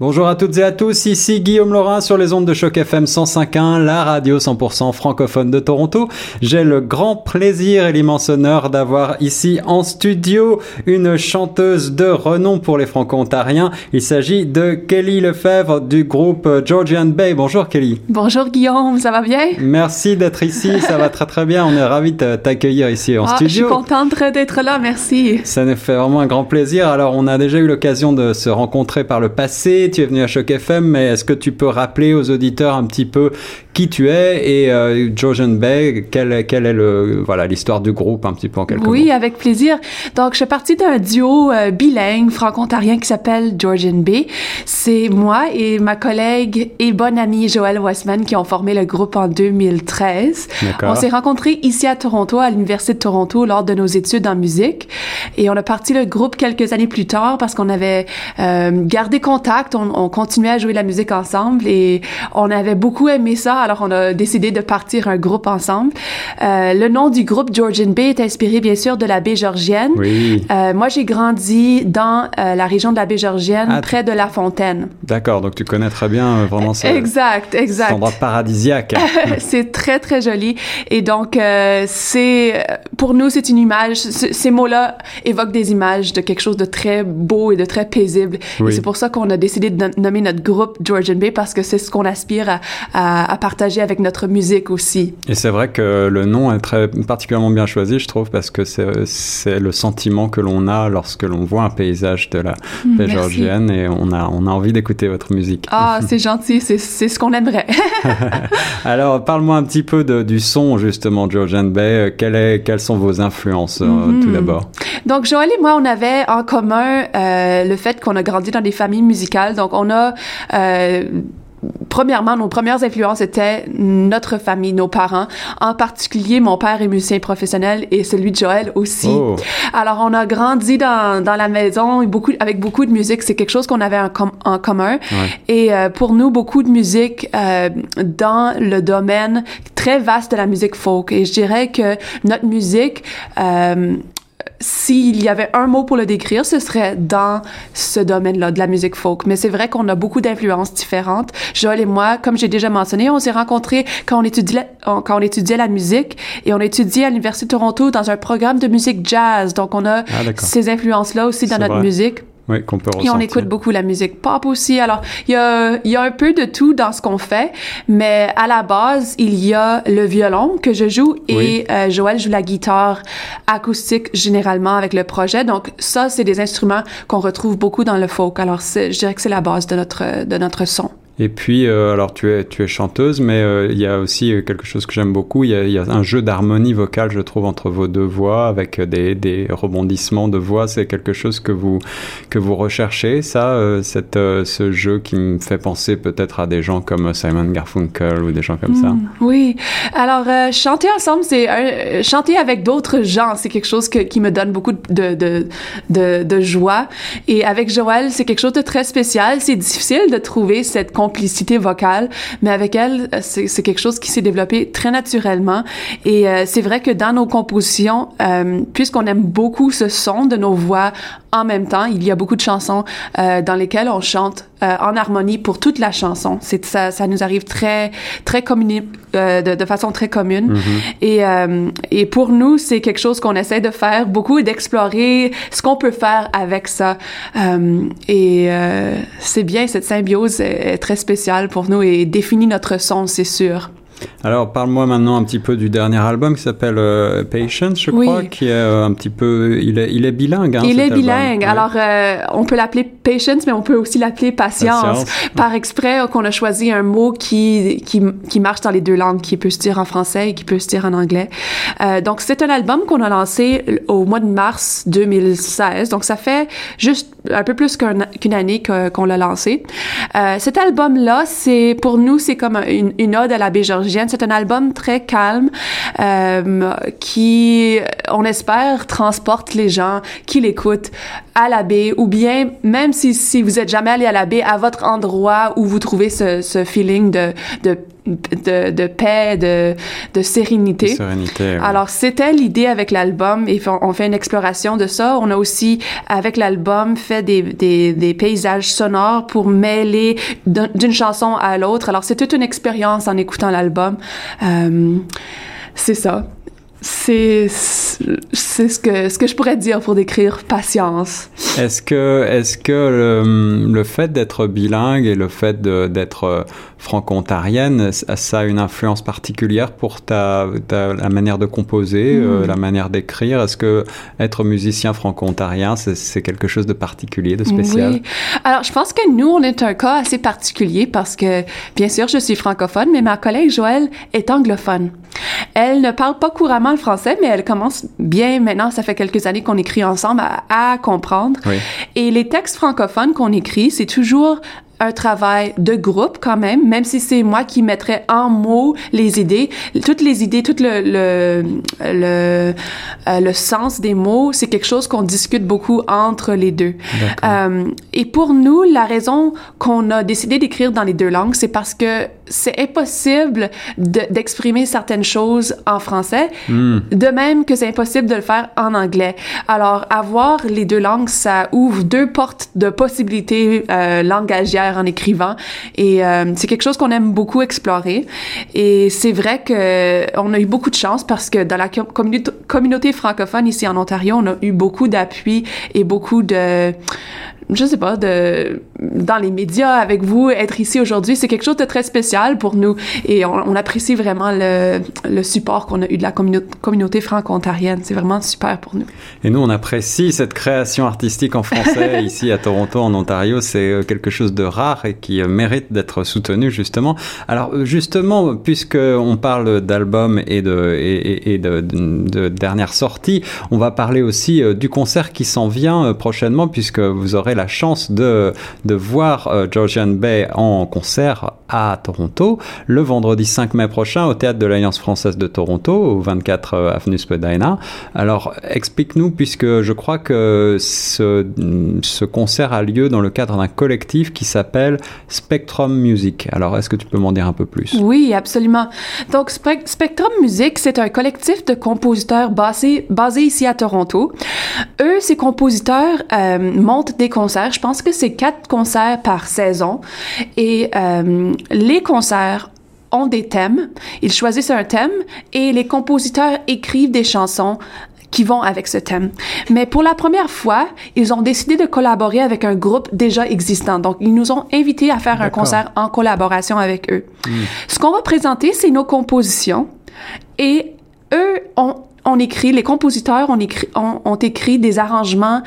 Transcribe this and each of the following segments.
Bonjour à toutes et à tous, ici Guillaume Laurin sur les ondes de choc FM 105.1, la radio 100% francophone de Toronto. J'ai le grand plaisir et l'immense honneur d'avoir ici en studio une chanteuse de renom pour les franco-ontariens. Il s'agit de Kelly Lefebvre du groupe Georgian Bay. Bonjour Kelly. Bonjour Guillaume, ça va bien? Merci d'être ici, ça va très très bien. On est ravis de t'accueillir ici en ah, studio. Je suis contente d'être là, merci. Ça nous fait vraiment un grand plaisir. Alors on a déjà eu l'occasion de se rencontrer par le passé tu es venu à Choc FM, mais est-ce que tu peux rappeler aux auditeurs un petit peu qui tu es et euh, Georgian Bay, quelle, est le voilà l'histoire du groupe un petit peu en quelques mots? Oui, avec plaisir. Donc, je suis partie d'un duo euh, bilingue franco-ontarien qui s'appelle Georgian Bay. C'est moi et ma collègue et bonne amie Joëlle Westman qui ont formé le groupe en 2013. On s'est rencontrés ici à Toronto, à l'Université de Toronto, lors de nos études en musique. Et on a parti le groupe quelques années plus tard parce qu'on avait euh, gardé contact, on, on continuait à jouer la musique ensemble et on avait beaucoup aimé ça alors on a décidé de partir un groupe ensemble. Euh, le nom du groupe Georgian Bay est inspiré bien sûr de la baie georgienne. Oui. Euh, moi, j'ai grandi dans euh, la région de la baie georgienne, ah, près de La Fontaine. D'accord, donc tu connais très bien vraiment ça. Exact, exact. Cet endroit paradisiaque. c'est très très joli et donc c'est pour nous c'est une image. Ces mots-là évoquent des images de quelque chose de très beau et de très paisible. Et c'est pour ça qu'on a décidé de nommer notre groupe Georgian Bay parce que c'est ce qu'on aspire à, à, à partager avec notre musique aussi. Et c'est vrai que le nom est très particulièrement bien choisi, je trouve, parce que c'est le sentiment que l'on a lorsque l'on voit un paysage de la mm, baie georgienne et on a, on a envie d'écouter votre musique. Ah, c'est gentil, c'est ce qu'on aimerait. Alors, parle-moi un petit peu de, du son, justement, Georgian Bay. Quelle est, quelles sont vos influences, euh, tout mm-hmm. d'abord? Donc, Joël et moi, on avait en commun euh, le fait qu'on a grandi dans des familles musicales. Donc, on a euh, premièrement, nos premières influences étaient notre famille, nos parents. En particulier, mon père est musicien professionnel et celui de Joël aussi. Oh. Alors, on a grandi dans, dans la maison beaucoup, avec beaucoup de musique. C'est quelque chose qu'on avait en, en commun. Et euh, pour nous, beaucoup de musique euh, dans le domaine très vaste de la musique folk. Et je dirais que notre musique... Euh, s'il y avait un mot pour le décrire, ce serait dans ce domaine-là de la musique folk. Mais c'est vrai qu'on a beaucoup d'influences différentes. Joël et moi, comme j'ai déjà mentionné, on s'est rencontrés quand on étudiait quand on étudiait la musique et on étudiait à l'université de Toronto dans un programme de musique jazz. Donc on a ah, ces influences-là aussi dans notre musique. Oui, qu'on peut Et on écoute beaucoup la musique pop aussi. Alors, il y a, y a un peu de tout dans ce qu'on fait, mais à la base, il y a le violon que je joue et euh, Joël joue la guitare acoustique généralement avec le projet. Donc, ça, c'est des instruments qu'on retrouve beaucoup dans le folk. Alors, je dirais que c'est la base de notre, de notre son. Et puis, euh, alors tu es, tu es chanteuse, mais euh, il y a aussi euh, quelque chose que j'aime beaucoup. Il y a, un jeu d'harmonie vocale, je trouve, entre vos deux voix, avec des, des rebondissements de voix. C'est quelque chose que vous, que vous recherchez, ça, cette, ce jeu qui me fait penser peut-être à des gens comme Simon Garfunkel ou des gens comme ça. Hmm, oui. Alors, chanter ensemble, c'est chanter avec d'autres gens, c'est quelque chose qui me donne beaucoup de, de, de joie. Et avec Joël, c'est quelque chose de très spécial. C'est difficile de trouver cette vocale, mais avec elle, c'est quelque chose qui s'est développé très naturellement. Et euh, c'est vrai que dans nos compositions, euh, puisqu'on aime beaucoup ce son de nos voix en même temps, il y a beaucoup de chansons euh, dans lesquelles on chante euh, en harmonie pour toute la chanson. C'est ça, ça nous arrive très très communi euh, de, de, façon très commune. Mm-hmm. Et et pour nous, c'est quelque chose qu'on essaie de faire beaucoup et d'explorer ce qu'on peut faire avec ça. et c'est bien cette symbiose est, est très spéciale pour nous et définit notre son, c'est sûr. Alors, parle-moi maintenant un petit peu du dernier album qui s'appelle euh, Patience, je crois, qui est euh, un petit peu. Il est, il est bilingue. Hein, il est bilingue. Alors, euh, on peut l'appeler Patience, mais on peut aussi l'appeler patience. Par exprès, qu'on a choisi un mot qui, qui, qui, marche dans les deux langues, qui peut se dire en français et qui peut se dire en anglais. donc, c'est un album qu'on a lancé au mois de mars 2016. Donc, ça fait juste un peu plus qu'une année qu'on l'a lancé. cet album-là, c'est pour nous, c'est comme une, une ode à la baie c'est un album très calme euh, qui, on espère, transporte les gens qui l'écoutent à la baie ou bien même si, si vous êtes jamais allé à la baie, à votre endroit où vous trouvez ce, ce feeling de, de de, de paix, de, de sérénité. Sérénité ouais. Alors, c'était l'idée avec l'album et on fait une exploration de ça. On a aussi, avec l'album, fait des, des, des, paysages sonores pour mêler d'une chanson à l'autre. Alors, c'est toute une expérience en écoutant l'album. Euh, c'est ça c'est c'est ce que ce que je pourrais dire pour décrire patience. Est-ce que est-ce que le, le fait d'être bilingue et le fait d'être euh, franco-ontarienne, ça a une influence particulière pour ta, ta la manière de composer, euh, la manière d'écrire? Est-ce que être musicien franco-ontarien, c'est quelque chose de particulier, de spécial? Oui. Alors, je pense que nous, on est un cas assez particulier parce que, bien sûr, je suis francophone, mais ma collègue Joëlle est anglophone. Elle ne parle pas couramment le français, mais elle commence bien maintenant. Ça fait quelques années qu'on écrit ensemble à, à comprendre. Oui. Et les textes francophones qu'on écrit, c'est toujours un travail de groupe quand même, même si c'est moi qui mettrais en mots les idées, toutes les idées, tout le le le, euh, le sens des mots, c'est quelque chose qu'on discute beaucoup entre les deux. Euh, et pour nous, la raison qu'on a décidé d'écrire dans les deux langues, c'est parce que c'est impossible d'exprimer certaines choses en français, mm. de même que c'est impossible de le faire en anglais. Alors, avoir les deux langues, ça ouvre deux portes de possibilités euh, langagières en écrivant, et euh, c'est quelque chose qu'on aime beaucoup explorer. Et c'est vrai que on a eu beaucoup de chance parce que dans la communauté francophone ici en Ontario, on a eu beaucoup d'appui et beaucoup de je sais pas, de, dans les médias avec vous, être ici aujourd'hui, c'est quelque chose de très spécial pour nous et on, on apprécie vraiment le, le support qu'on a eu de la communauté, communauté franco-ontarienne. C'est vraiment super pour nous. Et nous, on apprécie cette création artistique en français ici à Toronto, en Ontario. C'est euh, quelque chose de rare et qui euh, mérite d'être soutenu, justement. Alors, euh, justement, puisque on parle d'albums et de, et, et de, de, de dernières sorties, on va parler aussi du concert qui s'en vient prochainement puisque vous aurez la chance de, de voir euh, Georgian Bay en concert à Toronto le vendredi 5 mai prochain au théâtre de l'Alliance française de Toronto au 24 avenue Spadina. Alors explique-nous puisque je crois que ce, ce concert a lieu dans le cadre d'un collectif qui s'appelle Spectrum Music. Alors est-ce que tu peux m'en dire un peu plus? Oui, absolument. Donc Spe Spectrum Music, c'est un collectif de compositeurs basé, basé ici à Toronto. Eux, ces compositeurs euh, montent des. Je pense que c'est quatre concerts par saison et euh, les concerts ont des thèmes. Ils choisissent un thème et les compositeurs écrivent des chansons qui vont avec ce thème. Mais pour la première fois, ils ont décidé de collaborer avec un groupe déjà existant. Donc, ils nous ont invités à faire un concert en collaboration avec eux. Mm. Ce qu'on va présenter, c'est nos compositions et eux ont on écrit, les compositeurs ont écrit, ont, ont écrit des arrangements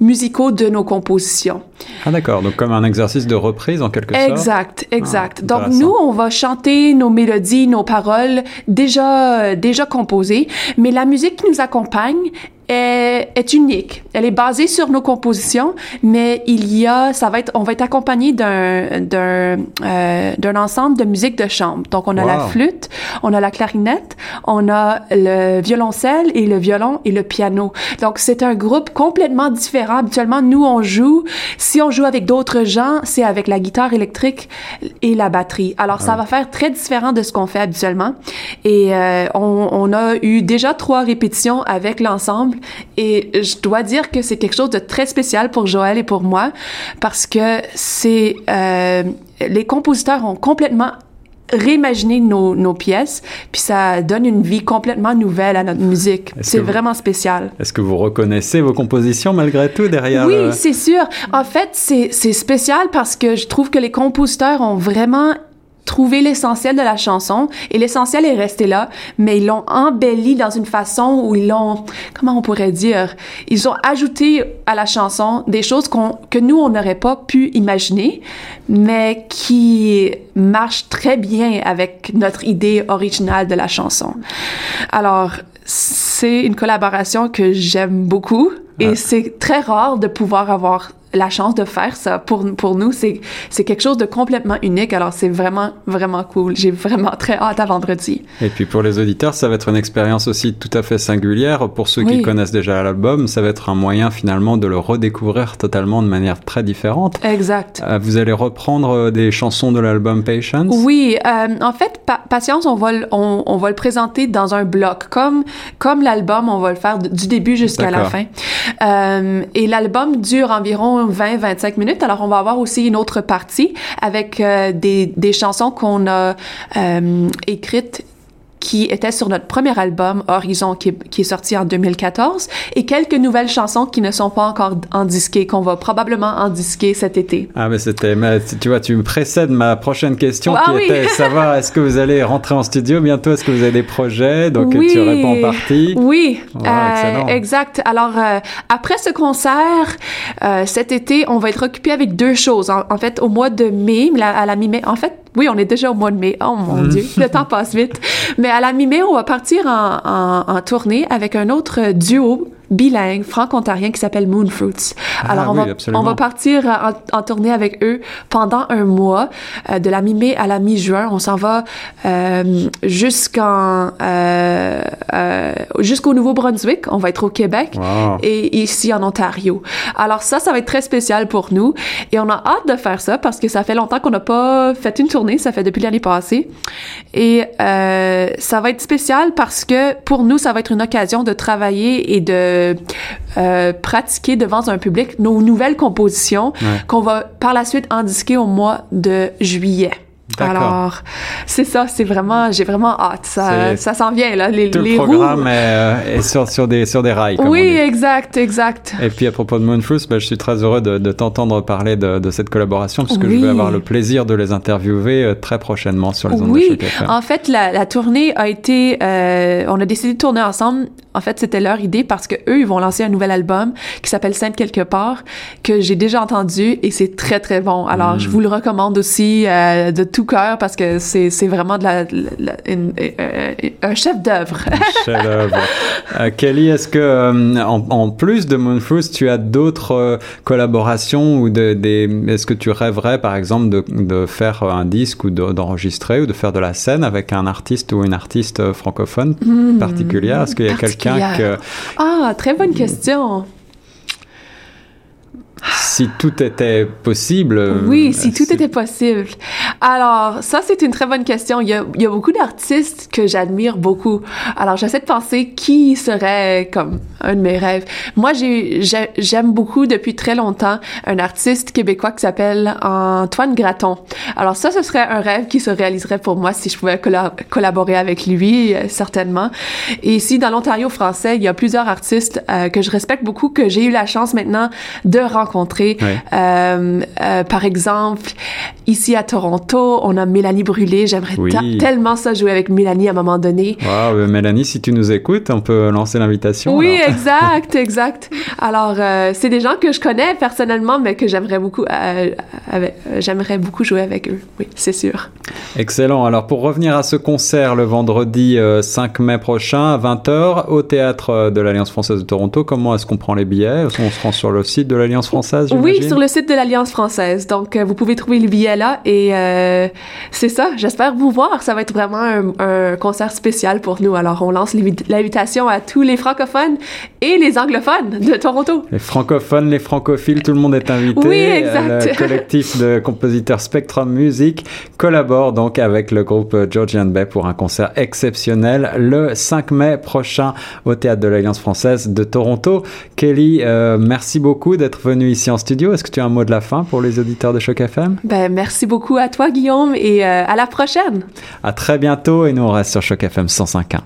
musicaux de nos compositions. Ah d'accord, donc comme un exercice de reprise en quelque sorte. Exact, exact. Ah, donc nous, on va chanter nos mélodies, nos paroles déjà déjà composées, mais la musique qui nous accompagne est, est, unique. Elle est basée sur nos compositions, mais il y a, ça va être, on va être accompagné d'un d'un euh, d'un ensemble de musique de chambre. Donc on a Wow. la flûte, on a la clarinette, on a le violoncelle et le violon et le piano. Donc c'est un groupe complètement différent. Habituellement, nous on joue. Si on joue avec d'autres gens, c'est avec la guitare électrique et la batterie. Alors ça va faire très différent de ce qu'on fait habituellement. Et euh, on, on a eu déjà trois répétitions avec l'ensemble et je dois dire que c'est quelque chose de très spécial pour Joël et pour moi parce que c'est euh, les compositeurs ont complètement réimaginer nos, nos pièces, puis ça donne une vie complètement nouvelle à notre musique. C'est vraiment spécial. Est-ce que vous reconnaissez vos compositions malgré tout derrière Oui, euh, c'est sûr. En fait, c'est spécial parce que je trouve que les compositeurs ont vraiment trouvé l'essentiel de la chanson et l'essentiel est resté là, mais ils l'ont embelli dans une façon où ils l'ont, comment on pourrait dire, ils ont ajouté à la chanson des choses qu'on que nous on n'aurait pas pu imaginer, mais qui marchent très bien avec notre idée originale de la chanson. Alors c'est une collaboration que j'aime beaucoup et Ah. c'est très rare de pouvoir avoir la chance de faire ça pour, pour nous, c'est, c'est quelque chose de complètement unique. Alors, c'est vraiment, vraiment cool. J'ai vraiment très hâte à vendredi. Et puis, pour les auditeurs, ça va être une expérience aussi tout à fait singulière. Pour ceux qui connaissent déjà l'album, ça va être un moyen finalement de le redécouvrir totalement de manière très différente. Exact. Euh, vous allez reprendre euh, des chansons de l'album Patience? Oui. Euh, en fait, Patience, on va, on, on, va le présenter dans un bloc. Comme, comme l'album, on va le faire du début jusqu'à la fin. et l'album dure environ 20-25 minutes. Alors, on va avoir aussi une autre partie avec des, des chansons qu'on a écrites qui était sur notre premier album, Horizon, qui est, qui est, sorti en 2014, et quelques nouvelles chansons qui ne sont pas encore en disqué, qu'on va probablement en disquer cet été. Ah, mais c'était, tu vois, tu me précèdes ma prochaine question ah, qui oui. était savoir est-ce que vous allez rentrer en studio bientôt, est-ce que vous avez des projets, donc oui. tu réponds en partie. Oui, euh, exact. Alors, euh, après ce concert, euh, cet été, on va être occupé avec deux choses. En, en fait, au mois de mai, à la mi-mai, en fait, oui, on est déjà au mois de mai. Oh mon mm. Dieu, le temps passe vite. Mais à la mi-mai, on va partir en, en, en tournée avec un autre duo bilingue franco-ontarien qui s'appelle Moonfruits. Ah, Alors, on, oui, va, absolument. on va partir en, en, tournée avec eux pendant un mois, euh, de la mi-mai à la mi-juin. On s'en va euh, jusqu'en euh, euh jusqu'au Nouveau-Brunswick. On va être au Québec wow. et ici en Ontario. Alors ça, ça va être très spécial pour nous et on a hâte de faire ça parce que ça fait longtemps qu'on n'a pas fait une tournée. Ça fait depuis l'année passée et euh, ça va être spécial parce que pour nous, ça va être une occasion de travailler et de euh, pratiquer devant un public nos nouvelles compositions ouais. qu'on va par la suite indiquer au mois de juillet. Alors, c'est ça, c'est vraiment, j'ai vraiment hâte. Ça, ça s'en vient, là. Les, Tout les le programme roues. est, euh, est, sur, sur, des, sur des rails. Comme oui, exact, exact. Et puis à propos de Moonfruits, bah, je suis très heureux de, de t'entendre parler de, de, cette collaboration puisque oui. je vais avoir le plaisir de les interviewer euh, très prochainement sur les ondes oui. de FM. En fait, la, la tournée a été, euh, on a décidé de tourner ensemble. En fait, c'était leur idée parce que eux, ils vont lancer un nouvel album qui s'appelle Sainte quelque part que j'ai déjà entendu et c'est très très bon. Alors, Mm. je vous le recommande aussi euh, de tout cœur parce que c'est c'est vraiment de la, la une, euh, un chef d'œuvre. chef d'œuvre. Euh, Kelly, est-ce que euh, en, en, plus de Moonfruits, tu as d'autres euh, collaborations ou de, des est-ce que tu rêverais par exemple de, de faire un disque ou d'enregistrer ou de faire de la scène avec un artiste ou une artiste francophone Mmh, particulière? Est-ce qu'il y a quelqu'un que ah très bonne question. si tout était possible. Oui, si tout était possible. Alors, ça, c'est une très bonne question. Il y a, il y a beaucoup d'artistes que j'admire beaucoup. Alors, j'essaie de penser qui serait comme un de mes rêves. Moi, j'ai, j'aime beaucoup depuis très longtemps un artiste québécois qui s'appelle Antoine Graton. Alors, ça, ce serait un rêve qui se réaliserait pour moi si je pouvais colla collaborer avec lui, euh, certainement. Et ici, dans l'Ontario français, il y a plusieurs artistes euh, que je respecte beaucoup, que j'ai eu la chance maintenant de rencontrer. Oui. Euh, euh, par exemple, ici à Toronto, on a Mélanie Brûlé. J'aimerais oui. tellement ça jouer avec Mélanie à un moment donné. Wow, Mélanie, si tu nous écoutes, on peut lancer l'invitation. Oui, alors. exact, exact. Alors, euh, c'est des gens que je connais personnellement, mais que j'aimerais beaucoup, euh, j'aimerais beaucoup jouer avec eux. Oui, c'est sûr. Excellent. Alors, pour revenir à ce concert le vendredi 5 mai prochain à 20h au théâtre de l'Alliance française de Toronto, comment est-ce qu'on prend les billets? On se rend sur le site de l'Alliance française Oui, sur le site de l'Alliance française. Donc, euh, vous pouvez trouver les billets là et euh, c'est ça. J'espère vous voir. Ça va être vraiment un, un, concert spécial pour nous. Alors, on lance l'invitation à tous les francophones et les anglophones de Toronto. Les francophones, les francophiles, tout le monde est invité. Oui, exact. Le collectif de compositeurs Spectrum Music collabore donc avec le groupe Georgian Bay pour un concert exceptionnel le 5 mai prochain au théâtre de l'Alliance française de Toronto. Kelly, euh, merci beaucoup d'être venu ici en studio. Est-ce que tu as un mot de la fin pour les auditeurs de Choc FM Ben merci beaucoup à toi Guillaume et euh, à la prochaine. À très bientôt et nous on reste sur Choc FM 105.1.